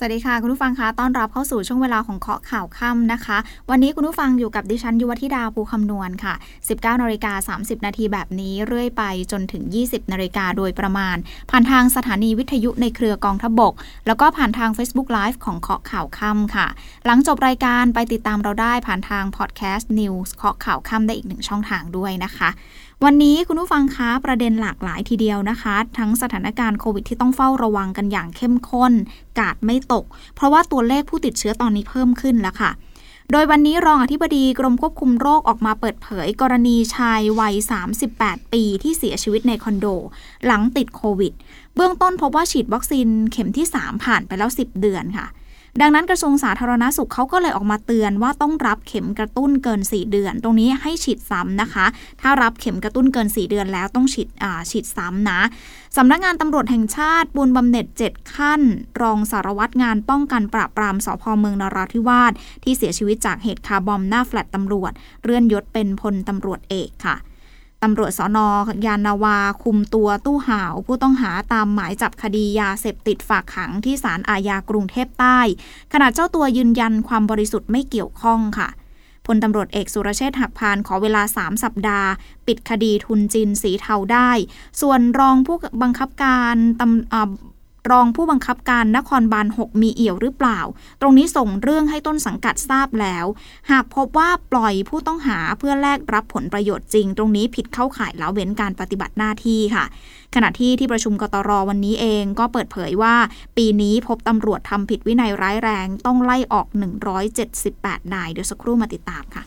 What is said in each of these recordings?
สวัสดีค่ะ คุณผู้ฟังคะต้อนรับเข้าสู่ช่วงเวลาของเคาะข่าวค่ำนะคะ วันนี้คุณผู้ฟังอยู่กับดิฉันยุวธิดาภูคำนวณค่ะ 19นาฬิกา30 นาทีแบบนี้เรื่อยไปจนถึง 20นาฬิกาโดยประมาณ ผ่านทางสถานีวิทยุในเครือกองทบก แล้วก็ผ่านทาง Facebook Live ของเคาะข่าวค่ำค่ะ หลังจบรายการไปติดตามเราได้ผ่านทางพอดแคสต์นิวส์เคาะข่าวค่ำได้อีกหนึ่งช่องทางด้วยนะคะ วันนี้คุณผู้ฟังคะประเด็นหลากหลายทีเดียวนะคะ ทั้งสถานการณ์โควิดที่ต้องเฝ้าระวังกันอย่างเข้มข้น กาดไม่ตก เพราะว่าตัวเลขผู้ติดเชื้อตอนนี้เพิ่มขึ้นแล้วค่ะโดยวันนี้รองอธิบดีกรมควบคุมโรคออกมาเปิดเผย กรณีชายวัย 38 ปีที่เสียชีวิตในคอนโด หลังติดโควิด เบื้องต้นพบว่าฉีดวัคซีนเข็มที่ 3 ผ่านไปแล้ว 10 เดือนค่ะ ดังนั้นกระทรวงสาธารณาสุขเขาก็เลยออกมาเตือนว่าต้องรับเข็มกระตุ้นเกิน 4 เดือน ตรงนี้ให้ฉีดซ้ำนะคะ ถ้ารับเข็มกระตุ้นเกิน 4 เดือนแล้วต้องฉีดฉีดซ้ำนะสำนักงานตำรวจแห่งชาติบุญบำเหน็จ 7 ขั้น รองสารวัตรงานป้องกันปราบปรามสพเมืองนราธิวาสที่เสียชีวิตจากเหตุคาร์บอมหน้าแฟลตตำรวจ เลื่อนยศเป็นพลตำรวจเอกค่ะ ตำรวจสอนอยานาวา คุมตัวตู้ห่าว ผู้ต้องหาตามหมายจับคดียาเสพติดฝากขังที่ศาลอาญากรุงเทพใต้ ขณะเจ้าตัวยืนยันความบริสุทธิ์ไม่เกี่ยวข้องค่ะพลตำรวจเอกสุรเชษฐ์หักพานขอเวลา 3 สัปดาห์ ปิดคดีทุนจีนสีเทาได้ ส่วนรองผู้บังคับการต รองผู้บังคับการนครบาล 6 มีเอี่ยวหรือเปล่า ตรงนี้ส่งเรื่องให้ต้นสังกัดทราบแล้ว หากพบว่าปล่อยผู้ต้องหาเพื่อแลกรับผลประโยชน์จริง ตรงนี้ผิดเข้าข่ายแล้วเว้นการปฏิบัติหน้าที่ค่ะ ขณะที่ที่ประชุมกตรวันนี้เองก็เปิดเผยว่า ปีนี้พบตำรวจทำผิดวินัยร้ายแรง ต้องไล่ออก 178 นาย เดี๋ยวสักครู่มาติดตามค่ะ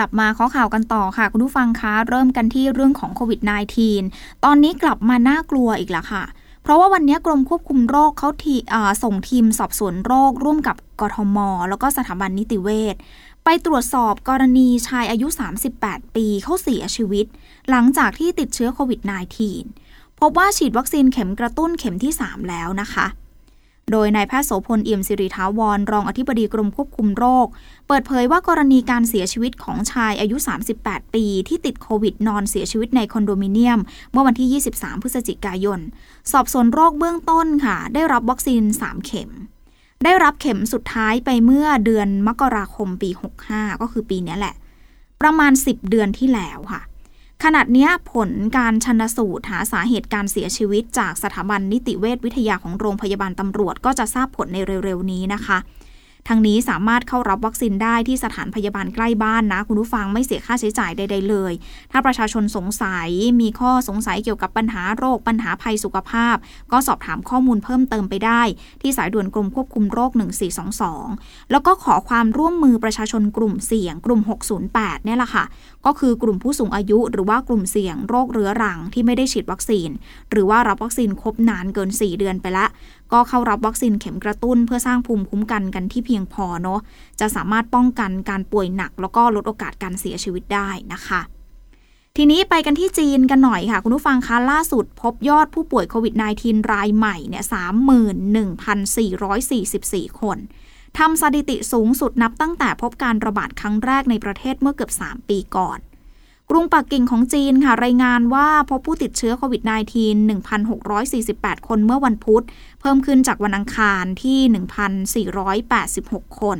กลับมาข้อข่าวกันต่อค่ะ คุณผู้ฟังคะเริ่มกันที่เรื่องของโควิด -19 ตอนนี้กลับมาน่ากลัวอีกแล้วค่ะ เพราะว่าวันนี้กรมควบคุมโรคเขาทีส่งทีมสอบสวนโรค ร่วมกับกทม แล้วก็สถาบันนิติเวชไปตรวจสอบกรณีชายอายุ 38 ปีเขาเสียชีวิต หลังจากที่ติดเชื้อโควิด -19 พบว่าฉีดวัคซีนเข็มกระตุ้นเข็มที่ 3 แล้วนะคะ โดยนายแพทย์โสพลเอี่ยมสิริทาวรรองอธิบดีกรมควบคุมโรค เปิดเผยว่ากรณีการเสียชีวิตของชายอายุ 38 ปี ที่ติดโควิดนอนเสียชีวิตในคอนโดมิเนียม เมื่อวันที่ 23 พฤศจิกายน สอบสวนโรคเบื้องต้นค่ะ ได้รับวัคซีน 3 เข็ม ได้รับเข็มสุดท้ายไปเมื่อเดือนมกราคมปี 65 ก็คือปีนี้แหละ ประมาณ 10 เดือนที่แล้วค่ะ ขณะนี้ผลการชันสูตรหาสาเหตุการเสียชีวิตจากสถาบันนิติเวชวิทยาของโรงพยาบาลตำรวจ ก็จะทราบผลในเร็วๆนี้นะคะ ทางนี้สามารถเข้ารับวัคซีนได้ที่สถานพยาบาลใกล้บ้านนะ คุณผู้ฟังไม่เสียค่าใช้จ่ายใด ๆ เลย ถ้าประชาชนสงสัยมีข้อสงสัยเกี่ยวกับปัญหาโรค ปัญหาภัยสุขภาพ ก็สอบถามข้อมูลเพิ่มเติมไปได้ ที่สายด่วนกรมควบคุมโรค 1422 แล้วก็ขอความร่วมมือประชาชนกลุ่มเสี่ยง กลุ่ม 608 เนี่ยแหละค่ะ ก็คือกลุ่มผู้สูงอายุ หรือว่ากลุ่มเสี่ยงโรคเรื้อรังที่ไม่ได้ฉีดวัคซีน หรือว่ารับวัคซีนครบนานเกิน 4 เดือนไปละ ก็เข้ารับวัคซีนเข็มกระตุ้น เพื่อสร้างภูมิคุ้มกันกันที่เพียงพอเนาะจะสามารถป้องกันการป่วยหนัก แล้วก็ลดโอกาสการเสียชีวิตได้นะคะทีนี้ไปกันที่จีนกันหน่อยค่ะ คุณผู้ฟังคะล่าสุดพบยอดผู้ป่วยโควิด -19 รายใหม่เนี่ย31,444 คน ทำสถิติสูงสุดนับตั้งแต่พบการระบาดครั้งแรกในประเทศเมื่อเกือบ 3 ปีก่อน กรุงปักกิ่งของจีนค่ะ รายงานว่าพบผู้ติดเชื้อโควิด -19 1,648 คนเมื่อวันพุธ เพิ่มขึ้นจากวันอังคารที่ 1,486 คน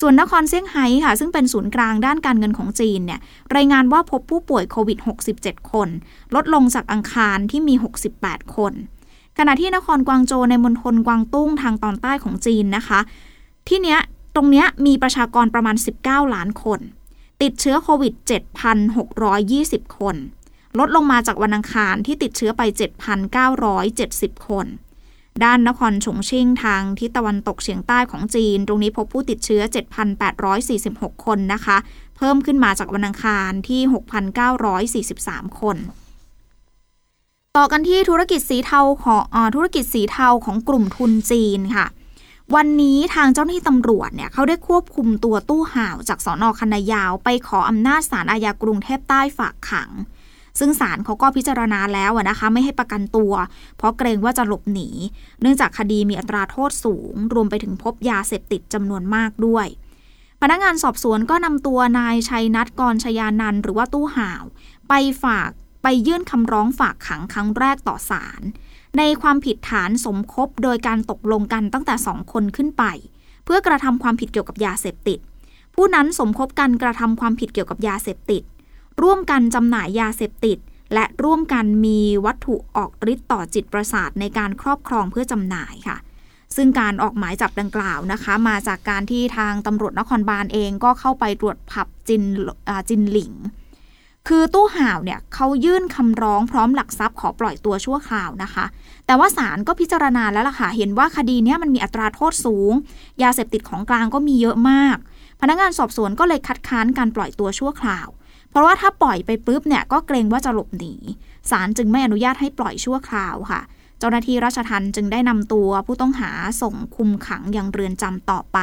ส่วนนครเซี่ยงไฮ้ค่ะ ซึ่งเป็นศูนย์กลางด้านการเงินของจีนเนี่ยรายงานว่าพบผู้ป่วยโควิด 67 คน ลดลงจากอังคารที่มี 68 คน ขณะที่นครกวางโจในมณฑลกวางตุ้งทางตอนใต้ของจีนนะคะ ที่เนี้ยตรงเนี้ยมีประชากรประมาณ 19 ล้านคน ติดเชื้อโควิด 7,620 คน ลดลงมาจากวันอังคารที่ติดเชื้อไป 7,970 คน ด้านนครฉงชิ่งทางทิศตะวันตกเฉียงใต้ของจีน ตรงนี้พบผู้ติดเชื้อ 7,846 คนนะคะ เพิ่มขึ้นมาจากวันอังคารที่ 6,943 คนต่อกันที่ธุรกิจสีเทาของอธุรกิจสีเทาของกลุ่มทุนจีนค่ะ วันนี้ทางเจ้าหน้าที่ตำรวจเนี่ยเขาได้ควบคุมตัวตู้ห่าวจากสอนอคันยาวไปขออำนาจศาลอาญากรุงเทพใต้ฝากขัง ซึ่งศาลเขาก็พิจารณาแล้วนะคะ ไม่ให้ประกันตัว เพราะเกรงว่าจะหลบหนี เนื่องจากคดีมีอัตราโทษสูง รวมไปถึงพบยาเสพติดจำนวนมากด้วยพนักงานสอบสวนก็นำตัวนายชัยนัทกรชยานันหรือว่าตู้ห่าว ไปฝากไปยื่นคำร้องฝากขังครั้งแรกต่อศาล ในความผิดฐานสมคบโดยการตกลงกันตั้งแต่สองคนขึ้นไป เพื่อกระทำความผิดเกี่ยวกับยาเสพติด ผู้นั้นสมคบกันกระทำความผิดเกี่ยวกับยาเสพติด ร่วมกันจำหน่ายยาเสพติด และร่วมกันมีวัตถุออกฤทธิ์ต่อจิตประสาทในการครอบครองเพื่อจำหน่ายค่ะซึ่งการออกหมายจับดังกล่าวนะคะ มาจากการที่ทางตำรวจนครบาลเองก็เข้าไปตรวจผับจินจินหลิง คือตู้ห่าวเนี่ยเขายื่นคำร้องพร้อมหลักทรัพย์ขอปล่อยตัวชั่วคราวนะคะ แต่ว่าศาลก็พิจารณาแล้วล่ะค่ะ เห็นว่าคดีนี้มันมีอัตราโทษสูง ยาเสพติดของกลางก็มีเยอะมาก พนักงานสอบสวนก็เลยคัดค้านการปล่อยตัวชั่วคราว เพราะว่าถ้าปล่อยไปปุ๊บเนี่ยก็เกรงว่าจะหลบหนีศาลจึงไม่อนุญาตให้ปล่อยชั่วคราวค่ะ เจ้าหน้าที่ราชทัณฑ์จึงได้นำตัวผู้ต้องหาส่งคุมขังยังเรือนจำต่อไป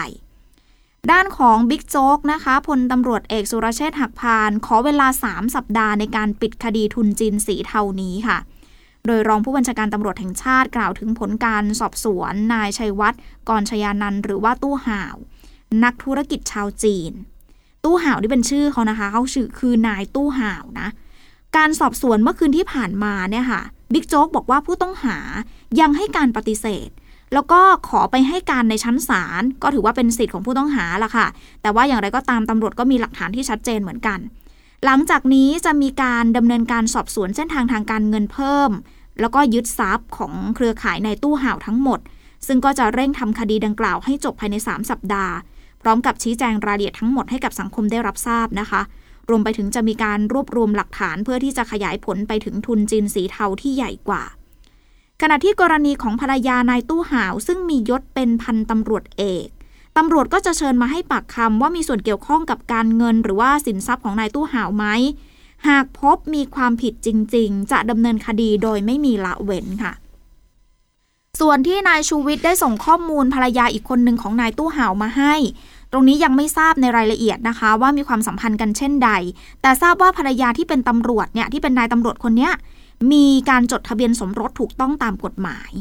ด้านของบิ๊กโจ๊กนะคะพลตำรวจเอกสุรเชษฐ์หักพาน ขอเวลา 3 สัปดาห์ในการปิดคดีทุนจีนสีเทานี้ค่ะ โดยรองผู้บัญชาการตำรวจแห่งชาติกล่าวถึงผลการสอบสวน นายชัยวัฒน์กรชยานันหรือว่าตู้ห่าว นักธุรกิจชาวจีน ตู้ห่าวนี่เป็นชื่อเขานะคะเขาชื่อคือนายตู้ห่าวนะ การสอบสวนเมื่อคืนที่ผ่านมาเนี่ยค่ะบิ๊กโจ๊กบอกว่าผู้ต้องหายังให้การปฏิเสธ แล้วก็ขอไปให้การในชั้นศาลก็ถือว่าเป็นสิทธิ์ของผู้ต้องหาละค่ะ แต่ว่าอย่างไรก็ตามตำรวจก็มีหลักฐานที่ชัดเจนเหมือนกัน หลังจากนี้จะมีการดำเนินการสอบสวนเส้นทางทางการเงินเพิ่ม แล้วก็ยึดทรัพย์ของเครือข่ายในตู้ห่าวทั้งหมด ซึ่งก็จะเร่งทำคดีดังกล่าวให้จบภายใน 3 สัปดาห์ พร้อมกับชี้แจงรายละเอียดทั้งหมดให้กับสังคมได้รับทราบนะคะ รวมไปถึงจะมีการรวบรวมหลักฐานเพื่อที่จะขยายผลไปถึงทุนจีนสีเทาที่ใหญ่กว่า ขณะที่กรณีของภรรยานายตู้หาว ซึ่งมียศเป็นพันตำรวจเอกตำรวจก็จะเชิญมาให้ปากคำว่ามีส่วนเกี่ยวข้องกับการเงิน หรือว่าสินทรัพย์ของนายตู้หาวไหมหากพบมีความผิดจริง ๆ จะดำเนินคดีโดยไม่มีละเว้นค่ะ ส่วนที่นายชูวิทย์ได้ส่งข้อมูลภรรยาอีกคนหนึ่งของนายตู้หาวมาให้ ตรงนี้ยังไม่ทราบในรายละเอียดนะคะ ว่ามีความสัมพันธ์กันเช่นใด แต่ทราบว่าภรรยาที่เป็นตำรวจเนี่ยที่เป็นนายตำรวจคนเนี้ย มีการจดทะเบียนสมรสถูกต้องตามกฎหมาย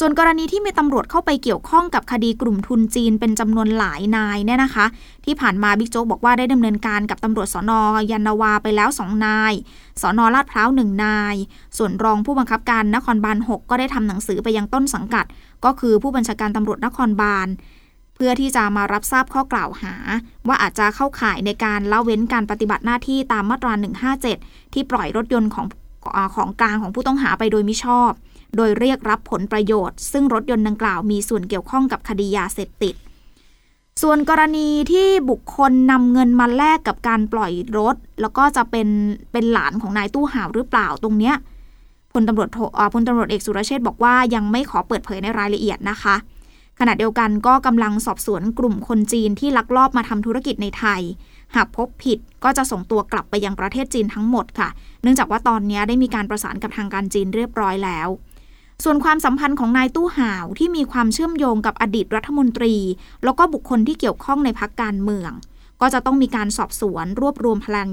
ส่วนกรณีที่มีตำรวจเข้าไปเกี่ยวข้องกับคดีกลุ่มทุนจีนเป็นจำนวนหลายนายเนี่ยนะคะ ที่ผ่านมาบิ๊กโจ๊กบอกว่าได้ดำเนินการกับตำรวจสอนอยานาวาไปแล้วสองนายสอนอลาดพร้าวหนึ่งนาย ส่วนรองผู้บังคับการนครบาล6ก็ได้ทำหนังสือไปยังต้นสังกัด ก็คือผู้บัญชาการตำรวจนครบาลเพื่อที่จะมารับทราบข้อกล่าวหา ว่าอาจจะเข้าข่ายในการละเว้นการปฏิบัติหน้าที่ตามมาตรา 157 ที่ปล่อยรถยนต์ของ ของกลางของผู้ต้องหาไปโดยมิชอบ โดยเรียกรับผลประโยชน์ ซึ่งรถยนต์ดังกล่าวมีส่วนเกี่ยวข้องกับคดียาเสพติด ส่วนกรณีที่บุคคลนำเงินมาแลกกับการปล่อยรถ แล้วก็จะเป็นเป็นหลานของนายตู้ห่าวหรือเปล่าตรงเนี้ยพลตำรวจพลตำรวจเอกสุรเชษบอกว่ายังไม่ขอเปิดเผยในรายละเอียดนะคะ ขณะเดียวกันก็กำลังสอบสวนกลุ่มคนจีนที่ลักลอบมาทำธุรกิจในไทย หากพบผิดก็จะส่งตัวกลับไปยังประเทศจีนทั้งหมดค่ะ เนื่องจากว่าตอนนี้ได้มีการประสานกับทางการจีนเรียบร้อยแล้ว ส่วนความสัมพันธ์ของนายตู้ห่าวที่มีความเชื่อมโยงกับอดีตรัฐมนตรี แล้วก็บุคคลที่เกี่ยวข้องในพักการเมือง ก็จะต้องมีการสอบสวน รวบรวมพลัง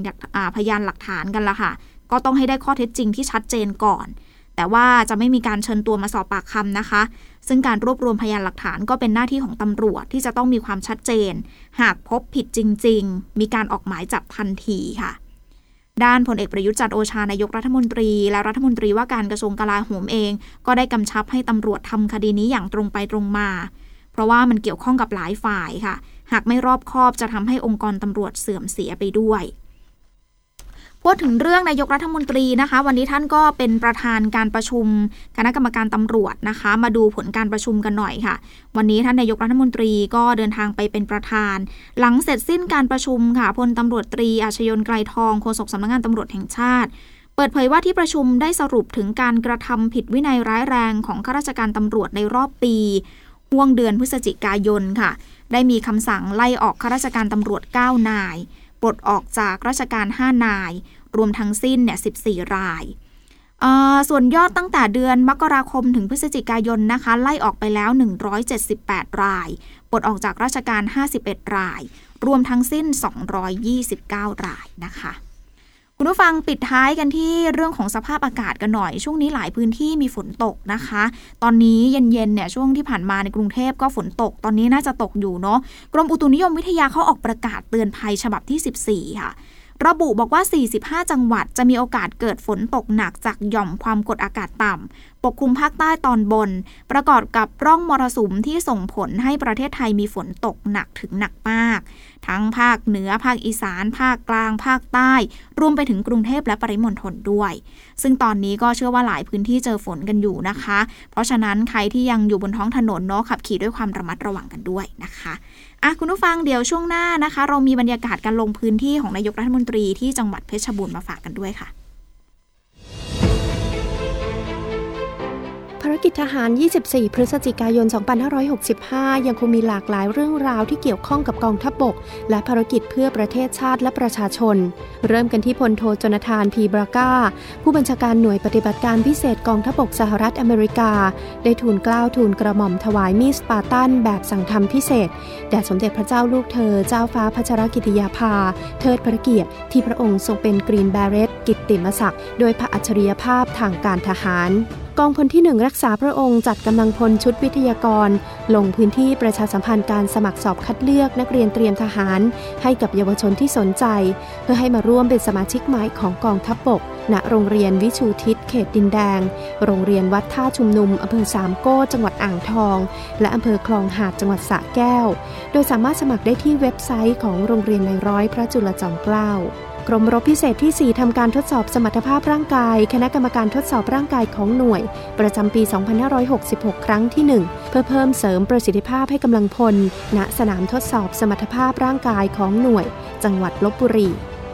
พยานหลักฐานกันละค่ะ ก็ต้องให้ได้ข้อเท็จจริงที่ชัดเจนก่อน แต่ว่าจะไม่มีการเชิญตัวมาสอบปากคำนะคะ ซึ่งการรวบรวมพยานหลักฐานก็เป็นหน้าที่ของตำรวจที่จะต้องมีความชัดเจน หากพบผิดจริง ๆ มีการออกหมายจับทันทีค่ะ ด้านพลเอกประยุทธ์จันโอชานายกรัฐมนตรี และรัฐมนตรีว่าการกระทรวงกลาโหมเอง ก็ได้กำชับให้ตำรวจทำคดีนี้อย่างตรงไปตรงมา เพราะว่ามันเกี่ยวข้องกับหลายฝ่ายค่ะ หากไม่รอบคอบจะทำให้องค์กรตำรวจเสื่อมเสียไปด้วย พูดถึงเรื่องนายกรัฐมนตรีนะคะ วันนี้ท่านก็เป็นประธานการประชุมคณะกรรมการตำรวจนะคะ มาดูผลการประชุมกันหน่อยค่ะ วันนี้ท่านนายกรัฐมนตรีก็เดินทางไปเป็นประธาน หลังเสร็จสิ้นการประชุมค่ะพลตำรวจตรีอาชยนไกรทองโฆษกสำนักงานตำรวจแห่งชาติ เปิดเผยว่าที่ประชุมได้สรุปถึงการกระทำผิดวินัยร้ายแรงของข้าราชการตำรวจในรอบปีห่วงเดือนพฤศจิกายนค่ะ ได้มีคำสั่งไล่ออกข้าราชการตำรวจ 9 นาย ปลดออกจากราชการ 5 นาย รวมทั้งสิ้นเนี่ย14 รายส่วนยอดตั้งแต่เดือนมกราคมถึงพฤศจิกายนนะคะ ไล่ออกไปแล้ว 178 ราย ปลดออกจากราชการ 51 ราย รวมทั้งสิ้น 229 รายนะคะ คุณผู้ฟังปิดท้ายกันที่เรื่องของสภาพอากาศกันหน่อย ช่วงนี้หลายพื้นที่มีฝนตกนะคะ ตอนนี้เย็นๆเนี่ยช่วงที่ผ่านมาในกรุงเทพก็ฝนตก ตอนนี้น่าจะตกอยู่เนาะกรมอุตุนิยมวิทยาเขาออกประกาศเตือนภัยฉบับที่ 14 ค่ะ ระบุบอกว่า 45 จังหวัดจะมีโอกาสเกิดฝนตกหนักจากหย่อมความกดอากาศต่ำ ปกคลุมภาคใต้ตอนบน ประกอบกับร่องมรสุมที่ส่งผลให้ประเทศไทยมีฝนตกหนักถึงหนักมาก ทั้งภาคเหนือภาคอีสาน ภาคกลาง ภาคใต้ รวมไปถึงกรุงเทพและปริมณฑลด้วย ซึ่งตอนนี้ก็เชื่อว่าหลายพื้นที่เจอฝนกันอยู่นะคะ เพราะฉะนั้นใครที่ยังอยู่บนท้องถนนเนาะขับขี่ด้วยความระมัดระวังกันด้วยนะคะอะคุณผู้ฟังเดี๋ยวช่วงหน้านะคะ เรามีบรรยากาศการลงพื้นที่ของนายกรัฐมนตรีที่จังหวัดเพชรบูรณ์มาฝากกันด้วยค่ะารกิจทหาร 24 พฤศจิกายน 2565 ยังคงมีหลากหลายเรื่องราวที่เกี่ยวข้องกับกองทัพบบก และภารกิจเพื่อประเทศชาติและประชาชน เริ่มกันที่พลโทจนทานพีบรากาผู้บัญชาการหน่วยปฏิบัติการพิเศษกองทัพบบกสหรัฐอเมริกา ได้ทูลกล้าวทูลกระหม่อมถวายมีสปาตันแบบสั่งทำพิเศษ แด่สมเด็จพระเจ้าลูกเธอเจ้าฟ้าพัชรกิติยาภา เทิดพระเกียรติที่พระองค์ทรงเป็นกรีนแบเรตกิตติมศักดิ์โดยพระอัจฉริยภาพทางการทหาร กองพลที่หนึ่งรักษาพระองค์จัดกำลังพลชุดวิทยากร ลงพื้นที่ประชาสัมพันธ์การสมัครสอบคัดเลือกนักเรียนเตรียมทหาร ให้กับเยาวชนที่สนใจ เพื่อให้มาร่วมเป็นสมาชิกใหม่ของกองทัพบบก ณโรงเรียนวิชูทิศเขตดินแดง โรงเรียนวัดท่าชุมนุมอำเภอสามโก้จังหวัดอ่างทอง และอำเภอคลองหาดจังหวัดสระแก้ว โดยสามารถสมัครได้ที่เว็บไซต์ของโรงเรียนในร้อยพระจุลจอมเกล้า กรมรบพิเศษที่ 4 ทำการทดสอบสมรรถภาพร่างกาย คณะกรรมการทดสอบร่างกายของหน่วย ประจำปี 2566 ครั้งที่ 1 เพื่อเพิ่มเสริมประสิทธิภาพให้กำลังพล ณ สนามทดสอบสมรรถภาพร่างกายของหน่วย จังหวัดลบบุรี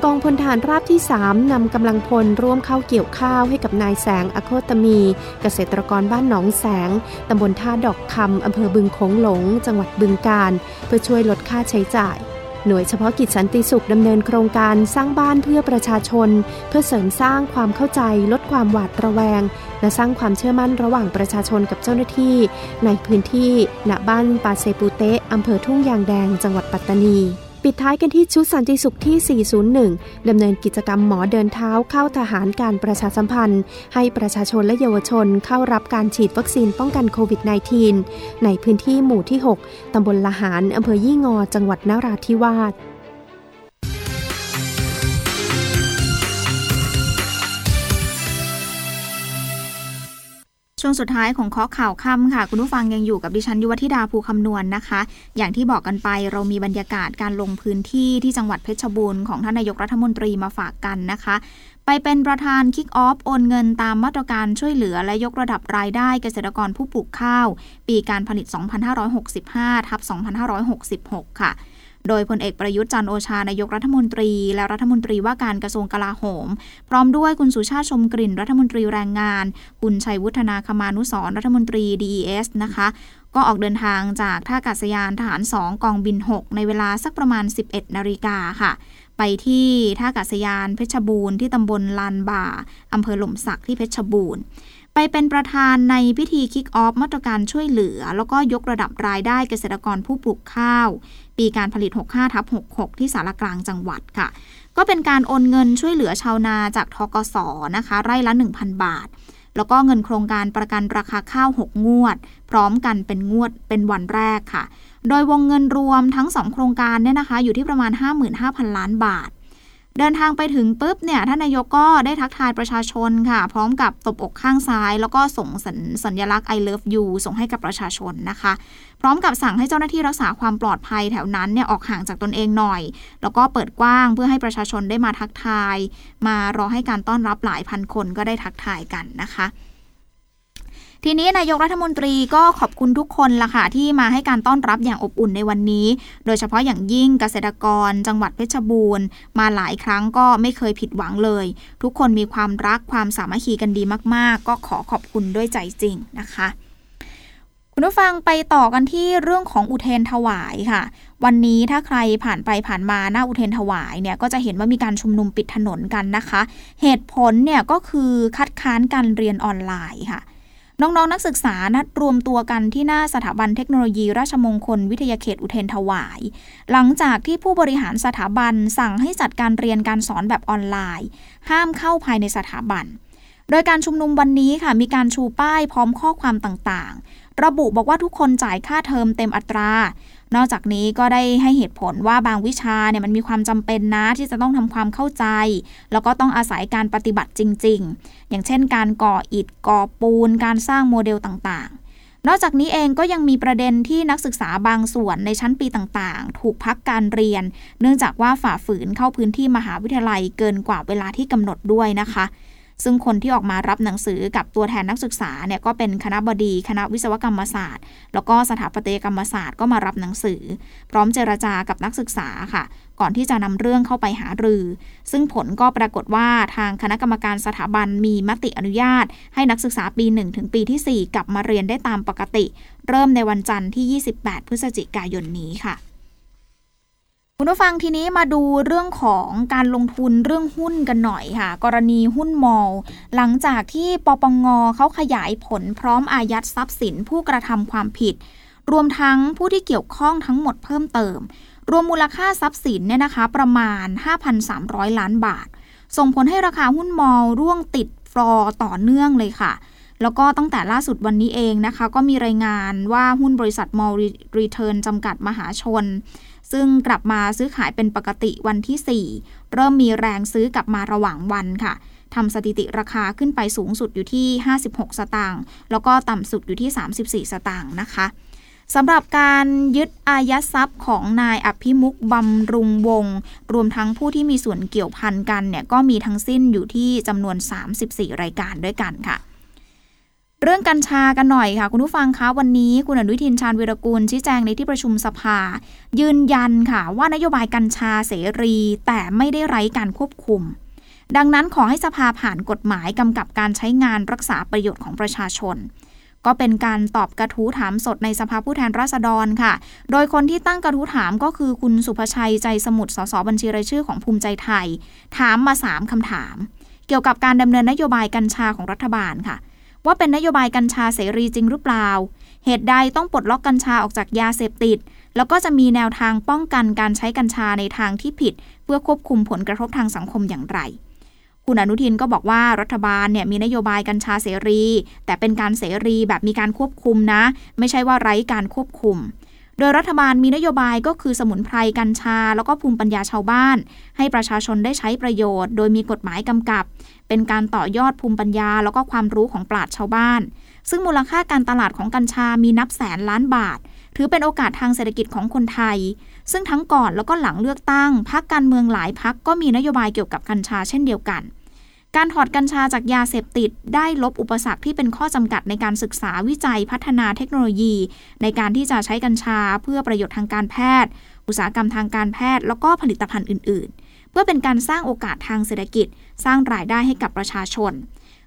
กองพลฐานราบที่ 3 นำกำลังพลร่วมเข้าเกี่ยวข้าวให้กับนายแสงอโคตมี เกษตรกรบ้านหนองแสง ตำบลท่าดอกคำอำเภอบึงโขงหลง จังหวัดบึงกาฬเพื่อช่วยลดค่าใช้จ่าย หน่วยเฉพาะกิจสันติสุขดำเนินโครงการสร้างบ้านเพื่อประชาชน เพื่อเสริมสร้างความเข้าใจ ลดความหวาดระแวง และสร้างความเชื่อมั่นระหว่างประชาชนกับเจ้าหน้าที่ ในพื้นที่ณบ้านปาเซปูเตะอำเภอทุ่งยางแดง จังหวัดปัตตานี ปิดท้ายกันที่ชุดสันติสุขที่ 401 ดำเนินกิจกรรมหมอเดินเท้าเข้าทหารการประชาสัมพันธ์ ให้ประชาชนและเยาวชนเข้ารับการฉีดวัคซีนป้องกันโควิด -19 ในพื้นที่หมู่ที่ 6 ตำบลละหารอำเภอยี่งอ จังหวัดนราธิวาส ช่วงสุดท้ายของข้อข่าวค่ำค่ะ คุณผู้ฟังยังอยู่กับดิฉันยุวธิดาภูคำนวณนนะคะ อย่างที่บอกกันไปเรามีบรรยากาศการลงพื้นที่ที่จังหวัดเพชรบูรณ์ของท่านนายกรัฐมนตรีมาฝากกันนะคะ ไปเป็นประธานคิกออฟโอนเงินตามมาตรการช่วยเหลือและยกระดับรายได้เกษตรกรผู้ปลูกข้าว ปีการผลิต 2565 ทับ 2566 ค่ะ โดยพลเอกประยุทธ์จันโอชานายกรัฐมนตรี และรัฐมนตรีว่าการกระทรวงกลาโหม พร้อมด้วยคุณสุชาติชมกลิ่นรัฐมนตรีแรงงาน คุณชัยวุฒนาคมานุสรรัฐมนตรี DES นะคะก็ออกเดินทางจากท่าอากาศยานทหาร 2 กองบิน 6 ในเวลาสักประมาณ 11 นาฬิกาค่ะ ไปที่ท่าอากาศยานเพชรบูรณ์ที่ตำบลลานบ่าอำเภอหล่มสักที่เพชรบูรณ์ไปเป็นประธานในพิธีคิกออฟมาตรการช่วยเหลือ แล้วก็ยกระดับรายได้เกษตรกรผู้ปลูกข้าว ปีการผลิต 65ทับ66 ที่สารกลางจังหวัดค่ะ ก็เป็นการโอนเงินช่วยเหลือชาวนาจากทกสนะคะ ไร่ละ 1,000 บาท แล้วก็เงินโครงการประกันราคาข้าว 6 งวด พร้อมกันเป็นงวดเป็นวันแรกค่ะ โดยวงเงินรวมทั้ง 2 โครงการเนี่ยนะคะ อยู่ที่ประมาณ 55,000 ล้านบาท เดินทางไปถึงปุ๊บเนี่ยท่านนายกก็ได้ทักทายประชาชนค่ะ พร้อมกับตบอกข้างซ้าย แล้วก็ส่งสัญสญลักษณ์ I love you ส่งให้กับประชาชนนะคะ พร้อมกับสั่งให้เจ้าหน้าที่รักษาความปลอดภัยแถวนั้นเนี่ยออกห่างจากตนเองหน่อย แล้วก็เปิดกว้างเพื่อให้ประชาชนได้มาทักทาย มารอให้การต้อนรับหลายพันคนก็ได้ทักทายกันนะคะ ทีนี้นายกรัฐมนตรีก็ขอบคุณทุกคนละค่ะที่มาให้การต้อนรับอย่างอบอุ่นในวันนี้ โดยเฉพาะอย่างยิ่งเกษตรกร จังหวัดเพชรบูรณ์ มาหลายครั้งก็ไม่เคยผิดหวังเลย ทุกคนมีความรักความสามัคคีกันดีมาก ๆ ก็ขอขอบคุณด้วยใจจริงนะคะคุณผู้ฟังไปต่อกันที่เรื่องของอุเทนถวายค่ะ วันนี้ถ้าใครผ่านไปผ่านมาหน้าอุเทนถวายเนี่ยก็จะเห็นว่ามีการชุมนุมปิดถนนกันนะคะ เหตุผลเนี่ยก็คือคัดค้านการเรียนออนไลน์ค่ะ น้องๆนนักศึกษานัดรวมตัวกันที่หน้าสถาบันเทคโนโลยี ราชมงคล วิทยาเขตอุเทนถวาย หลังจากที่ผู้บริหารสถาบันสั่งให้จัดการเรียนการสอนแบบออนไลน์ ห้ามเข้าภายในสถาบัน โดยการชุมนุมวันนี้ค่ะมีการชูป้ายพร้อมข้อความต่างๆ ระบุบอกว่าทุกคนจ่ายค่าเทอมเต็มอัตรา นอกจากนี้ก็ได้ให้เหตุผลว่าบางวิชาเนี่ยมันมีความจำเป็นนะที่จะต้องทำความเข้าใจ แล้วก็ต้องอาศัยการปฏิบัติจริง ๆ อย่างเช่น การก่ออิฐก่อปูน การสร้างโมเดลต่างๆ นอกจากนี้เองก็ยังมีประเด็นที่นักศึกษาบางส่วนในชั้นปีต่างๆ ถูกพักการเรียน เนื่องจากว่าฝ่าฝืนเข้าพื้นที่มหาวิทยาลัยเกินกว่าเวลาที่กำหนดด้วยนะคะ ซึ่งคนที่ออกมารับหนังสือกับตัวแทนนักศึกษาเนี่ยก็เป็นคณะบดีคณะวิศวกรรมศาสตร์ แล้วก็สถาปัตยกรรมศาสตร์ก็มารับหนังสือ พร้อมเจรจากับนักศึกษาค่ะ ก่อนที่จะนำเรื่องเข้าไปหารือ ซึ่งผลก็ปรากฏว่าทางคณะกรรมการสถาบันมีมติอนุญาต ให้นักศึกษาปี 1 ถึงปีที่ 4 กลับมาเรียนได้ตามปกติ เริ่มในวันจันทร์ที่ 28 พฤศจิกายนนี้ค่ะ คุณผู้ฟังทีนี้มาดูเรื่องของการลงทุนเรื่องหุ้นกันหน่อยค่ะ กรณีหุ้นมอลหลังจากที่ปปงเขาขยายผลพร้อมอายัดทรัพย์สินผู้กระทำความผิด รวมทั้งผู้ที่เกี่ยวข้องทั้งหมดเพิ่มเติม รวมมูลค่าทรัพย์สินเนี่ยนะคะประมาณ 5,300 ล้านบาท ส่งผลให้ราคาหุ้นมอลร่วงติดฟลอต่อเนื่องเลยค่ะแล้วก็ตั้งแต่ล่าสุดวันนี้เองนะคะ ก็มีรายงานว่าหุ้นบริษัทมอร์ รีเทิร์นจำกัดมหาชน ซึ่งกลับมาซื้อขายเป็นปกติวันที่ 4 เริ่มมีแรงซื้อกลับมาระหว่างวันค่ะทำสถิติราคาขึ้นไปสูงสุดอยู่ที่ 56 สตางค์แล้วก็ต่ำสุดอยู่ที่ 34 สตางค์นะคะสำหรับการยึดอายัดทรัพย์ของนายอภิมุข บำรุงวงศ์ รวมทั้งผู้ที่มีส่วนเกี่ยวพันกันเนี่ยก็มีทั้งสิ้นอยู่ที่จำนวน 34 รายการด้วยกันค่ะ เรื่องกัญชากันหน่อยค่ะ คุณผู้ฟังคะวันนี้คุณอนุทินชาญวิรกูลชี้แจงในที่ประชุมสภา ยืนยันค่ะ ว่านโยบายกัญชาเสรี แต่ไม่ได้ไร้การควบคุม ดังนั้นขอให้สภาผ่านกฎหมายกำกับการใช้งานรักษาประโยชน์ของประชาชน ก็เป็นการตอบกระทู้ถามสดในสภาผู้แทนราษฎรค่ะ โดยคนที่ตั้งกระทู้ถามก็คือคุณสุภชัยใจสมุทรสสบัญชีรายชื่อของภูมิใจไทย ถามมา3คำถาม เกี่ยวกับการดำเนินนโยบายกัญชาของรัฐบาลค่ะ ว่าเป็นนโยบายกัญชาเสรีจริงหรือเปล่า เหตุใดต้องปลดล็อกกัญชาออกจากยาเสพติด แล้วก็จะมีแนวทางป้องกันการใช้กัญชาในทางที่ผิด เพื่อควบคุมผลกระทบทางสังคมอย่างไร คุณอนุทินก็บอกว่ารัฐบาลเนี่ยมีนโยบายกัญชาเสรี แต่เป็นการเสรีแบบมีการควบคุมนะ ไม่ใช่ว่าไร้การควบคุมโดยรัฐบาลมีนโยบายก็คือสมุนไพรกัญชา แล้วก็ภูมิปัญญาชาวบ้าน ให้ประชาชนได้ใช้ประโยชน์ โดยมีกฎหมายกำกับ เป็นการต่อยอดภูมิปัญญา แล้วก็ความรู้ของปราชญ์ชาวบ้าน ซึ่งมูลค่าการตลาดของกัญชามีนับแสนล้านบาท ถือเป็นโอกาสทางเศรษฐกิจของคนไทย ซึ่งทั้งก่อนแล้วก็หลังเลือกตั้งพรรคการเมืองหลายพรรคก็มีนโยบายเกี่ยวกับกัญชาเช่นเดียวกัน การถอดกัญชาจากยาเสพติด ได้ลบอุปสรรคที่เป็นข้อจำกัดในการศึกษาวิจัยพัฒนาเทคโนโลยี ในการที่จะใช้กัญชาเพื่อประโยชน์ทางการแพทย์ อุตสาหกรรมทางการแพทย์ แล้วก็ผลิตภัณฑ์อื่น ๆ เพื่อเป็นการสร้างโอกาสทางเศรษฐกิจ สร้างรายได้ให้กับประชาชน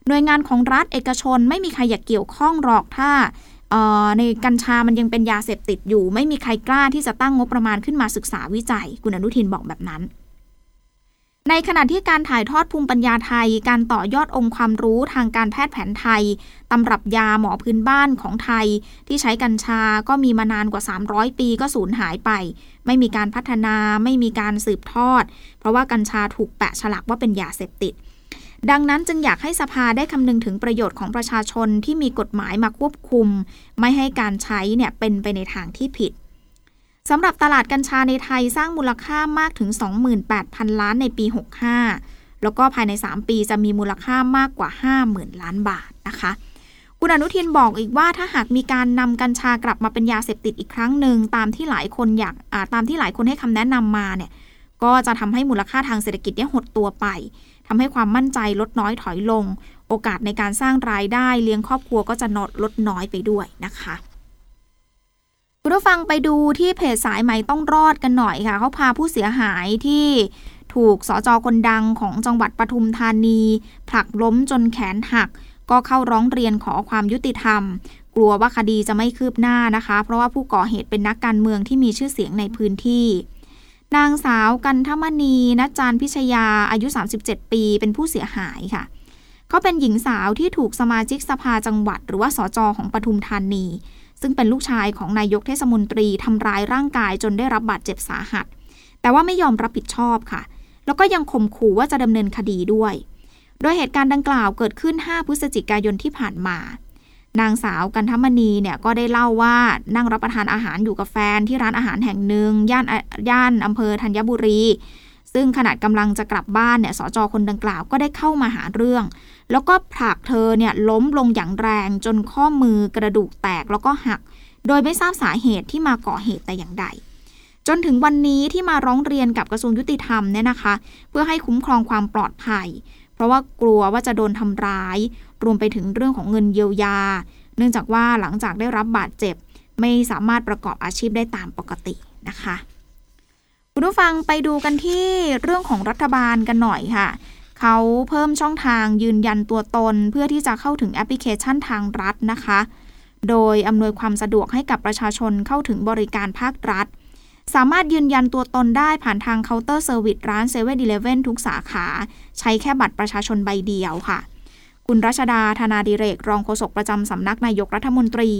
หน่วยงานของรัฐเอกชนไม่มีใครอยากเกี่ยวข้องหรอกถ้าในกัญชามันยังเป็นยาเสพติดอยู่ ไม่มีใครกล้าที่จะตั้งงบประมาณขึ้นมาศึกษาวิจัย คุณอนุทินบอกแบบนั้น ในขณะที่การถ่ายทอดภูมิปัญญาไทย การต่อยอดองค์ความรู้ทางการแพทย์แผนไทย ตำรับยาหมอพื้นบ้านของไทย ที่ใช้กัญชาก็มีมานานกว่า 300 ปีก็สูญหายไป ไม่มีการพัฒนาไม่มีการสืบทอด เพราะว่ากัญชาถูกแปะฉลากว่าเป็นยาเสพติด ดังนั้นจึงอยากให้สภาได้คำนึงถึงประโยชน์ของประชาชนที่มีกฎหมายมาควบคุม ไม่ให้การใช้เนี่ยเป็นไปในทางที่ผิด สำหรับตลาดกัญชาในไทยสร้างมูลค่ามากถึง 28,000 ล้านในปี 65 แล้วก็ภายใน 3 ปีจะมีมูลค่ามากกว่า 50,000 ล้านบาทนะคะคุณอนุทินบอกอีกว่าถ้าหากมีการนำกัญชากลับมาเป็นยาเสพติดอีกครั้งหนึ่งตามที่หลายคนอยากตามที่หลายคนให้คำแนะนำมาเนี่ยก็จะทำให้มูลค่าทางเศรษฐกิจเนี่ยหดตัวไปทำให้ความมั่นใจลดน้อยถอยลง โอกาสในการสร้างรายได้เลี้ยงครอบครัวก็จะนลดน้อยไปด้วยนะคะ คุณผู้ฟังไปดูที่เพจสายใหมต้องรอดกันหน่อยค่ะเขาพาผู้เสียหายที่ถูกสจคนดังของจังหวัดปทุมธานี ผลักล้มจนแขนหัก ก็เข้าร้องเรียนขอความยุติธรรม กลัวว่าคดีจะไม่คืบหน้านะคะ เพราะว่าผู้ก่อเหตุเป็นนักการเมืองที่มีชื่อเสียงในพื้นที่ นางสาวกันทมณีนัจจารพิชยาอายุ 37 ปีเป็นผู้เสียหายค่ะเขาเป็นหญิงสาวที่ถูกสมาชิกสภาจังหวัด หรือว่าสจของปทุมธานี ซึ่งเป็นลูกชายของนายกเทศมนตรีทำร้ายร่างกายจนได้รับบาดเจ็บสาหัส แต่ว่าไม่ยอมรับผิดชอบค่ะ แล้วก็ยังข่มขู่ว่าจะดำเนินคดีด้วย โดยเหตุการณ์ดังกล่าวเกิดขึ้น 5 พฤศจิกายนที่ผ่านมานางสาวกันทมณีเนี่ยก็ได้เล่าว่านั่งรับประทานอาหารอยู่กับแฟนที่ร้านอาหารแห่งหนึ่งย่านย่านอำเภอธัญบุรี ซึ่งขณะกำลังจะกลับบ้านเนี่ยสจคนดังกล่าวก็ได้เข้ามาหาเรื่อง แล้วก็ผลักเธอเนี่ยล้มลงอย่างแรงจนข้อมือกระดูกแตกแล้วก็หัก โดยไม่ทราบสาเหตุที่มาก่อเหตุแต่อย่างใด จนถึงวันนี้ที่มาร้องเรียนกับกระทรวงยุติธรรมเนี่ยนะคะ เพื่อให้คุ้มครองความปลอดภัย เพราะว่ากลัวว่าจะโดนทำร้าย รวมไปถึงเรื่องของเงินเยียวยา เนื่องจากว่าหลังจากได้รับบาดเจ็บ ไม่สามารถประกอบอาชีพได้ตามปกตินะคะคุณผู้ฟังไปดูกันที่เรื่องของรัฐบาลกันหน่อยค่ะ เขาเพิ่มช่องทางยืนยันตัวตน เพื่อที่จะเข้าถึงแอปพลิเคชันทางรัฐนะคะ โดยอำนวยความสะดวกให้กับประชาชนเข้าถึงบริการภาครัฐ สามารถยืนยันตัวตนได้ผ่านทางเคาน์เตอร์เซอร์วิสร้านเซเว่นอีเลฟเว่นทุกสาขา ใช้แค่บัตรประชาชนใบเดียวค่ะ คุณรัชดาธนาดิเรก รองโฆษกประจำสำนักนายกรัฐมนตรี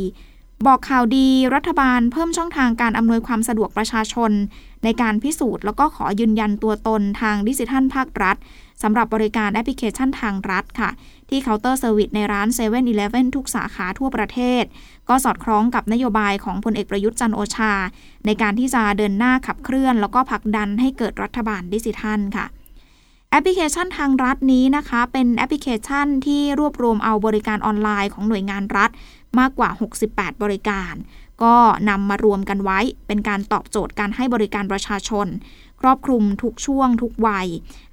บอกข่าวดีรัฐบาลเพิ่มช่องทางการอำนวยความสะดวกประชาชน ในการพิสูจน์ แล้วก็ขอยืนยันตัวตนทางดิจิทัลภาครัฐ สำหรับบริการแอปพลิเคชันทางรัฐค่ะ ที่เคาน์เตอร์เซอร์วิสในร้าน7 e เ e ่ e อทุกสาขาทั่วประเทศ ก็สอดคล้องกับนโยบายของพลเอกประยุทธ์จันทร์โอชา ในการที่จะเดินหน้าขับเคลื่อน แล้วก็ผลักดันให้เกิดรัฐบาลดิจิทัลค่ะแอปพลิเคชันทางรัฐนี้นะคะ เป็นแอปพลิเคชันที่รวบรวมเอาบริการออนไลน์ของหน่วยงานรัฐมากกว่า 68 บริการ ก็นำมารวมกันไว้เป็นการตอบโจทย์การให้บริการประชาชน ครอบคลุมทุกช่วงทุกวัย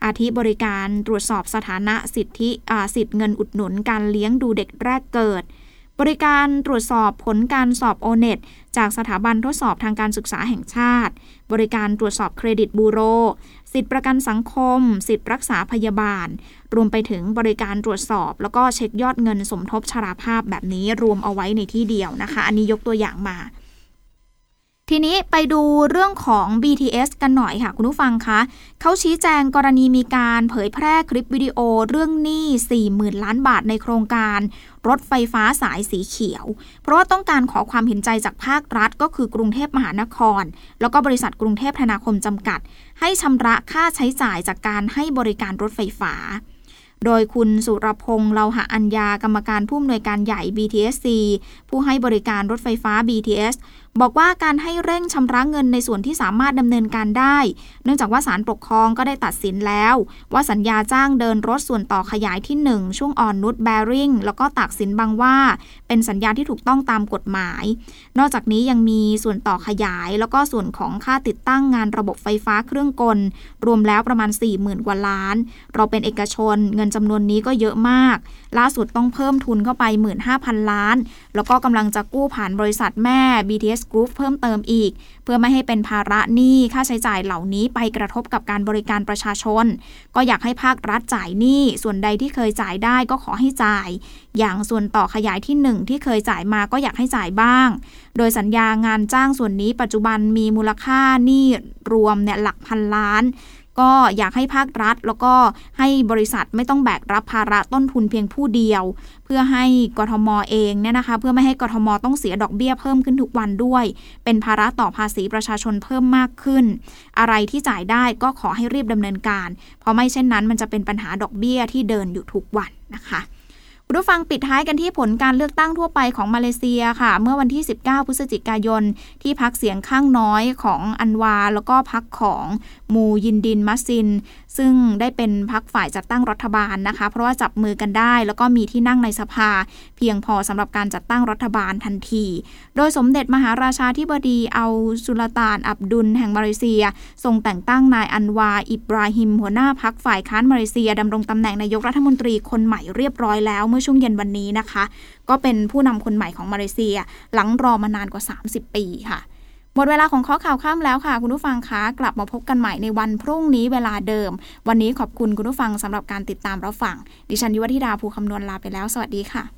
อาทิบริการตรวจสอบสถานะสิทธิสิทธิเงินอุดหนุนการเลี้ยงดูเด็กแรกเกิด บริการตรวจสอบผลการสอบโอเน็ตจากสถาบันทดสอบทางการศึกษาแห่งชาติ บริการตรวจสอบเครดิตบูโร สิทธิประกันสังคม สิทธิรักษาพยาบาล รวมไปถึงบริการตรวจสอบ แล้วก็เช็คยอดเงินสมทบชราภาพแบบนี้รวมเอาไว้ในที่เดียวนะคะ อันนี้ยกตัวอย่างมา ทีนี้ไปดูเรื่องของ BTS กันหน่อยค่ะ คุณผู้ฟังคะเขาชี้แจงกรณีมีการเผยแพร่คลิปวิดีโอเรื่องหนี้ 40,000 ล้านบาทในโครงการ รถไฟฟ้าสายสีเขียว เพราะว่าต้องการขอความเห็นใจจากภาครัฐ ก็คือกรุงเทพมหานคร แล้วก็บริษัทกรุงเทพธนาคมจำกัด ให้ชำระค่าใช้จ่ายจากการให้บริการรถไฟฟ้าโดยคุณสุรพงษ์เลาหะอัญญากรรมการผู้อำนวยการใหญ่ BTSC ผู้ให้บริการรถไฟฟ้า BTS บอกว่าการให้เร่งชำระเงินในส่วนที่สามารถดำเนินการได้ เนื่องจากว่าศาลปกครองก็ได้ตัดสินแล้ว ว่าสัญญาจ้างเดินรถส่วนต่อขยายที่ 1 ช่วงอ่อนนุชแบริ่งแล้วก็ตักสินบางว่า เป็นสัญญาที่ถูกต้องตามกฎหมาย นอกจากนี้ยังมีส่วนต่อขยาย แล้วก็ส่วนของค่าติดตั้งงานระบบไฟฟ้าเครื่องกล รวมแล้วประมาณ 40,000 กว่าล้าน เราเป็นเอกชน เงินจำนวนนี้ก็เยอะมากล่าสุดต้องเพิ่มทุนเข้าไป 15,000 ล้าน แล้วก็กำลังจะกู้ผ่านบริษัทแม่ BTS Group เพิ่มเติมอีก เพื่อไม่ให้เป็นภาระหนี้ค่าใช้จ่ายเหล่านี้ไปกระทบกับการบริการประชาชน ก็อยากให้ภาครัฐจ่ายหนี้ส่วนใดที่เคยจ่ายได้ก็ขอให้จ่าย อย่างส่วนต่อขยายที่ 1 ที่เคยจ่ายมาก็อยากให้จ่ายบ้าง โดยสัญญางานจ้างส่วนนี้ปัจจุบันมีมูลค่าหนี้รวมเนี่ยหลักพันล้าน ก็อยากให้ภาครัฐ แล้วก็ให้บริษัทไม่ต้องแบกรับภาระต้นทุนเพียงผู้เดียว เพื่อให้กทมเองเนี่ยนะคะ เพื่อไม่ให้กทมต้องเสียดอกเบี้ยเพิ่มขึ้นทุกวันด้วย เป็นภาระต่อภาษีประชาชนเพิ่มมากขึ้น อะไรที่จ่ายได้ก็ขอให้รีบดำเนินการ เพราะไม่เช่นนั้นมันจะเป็นปัญหาดอกเบี้ยที่เดินอยู่ทุกวันนะคะ รู้ฟังปิดท้ายกันที่ผลการเลือกตั้งทั่วไปของมาเลเซียค่ะ เมื่อวันที่ 19 พฤศจิกายน ที่พักเสียงข้างน้อยของอันวา แล้วก็พักของมูยินดินมัสซินซึ่งได้เป็นพักฝ่ายจัดตั้งรัฐบาลนะคะ เพราะว่าจับมือกันได้ แล้วก็มีที่นั่งในสภา เพียงพอสำหรับการจัดตั้งรัฐบาลทันที โดยสมเด็จมหาราชาธิบดีเอาสุลต่านอับดุลแห่งมาเลเซีย ทรงแต่งตั้งนายอันวาอิบราฮิม หัวหน้าพักฝ่ายค้านมาเลเซียดำรงตำแหน่งนายกรัฐมนตรีคนใหม่เรียบร้อยแล้วเมื่อช่วงเย็นวันนี้นะคะ ก็เป็นผู้นำคนใหม่ของมาเลเซีย หลังรอมานานกว่า 30 ปีค่ะ หมดเวลาของข้อข่าวข้ามแล้วค่ะ คุณผู้ฟังคะกลับมาพบกันใหม่ในวันพรุ่งนี้เวลาเดิม วันนี้ขอบคุณคุณผู้ฟังสำหรับการติดตามรับฟัง ดิฉันยุวธิดาภูคำนวณลาไปแล้ว สวัสดีค่ะ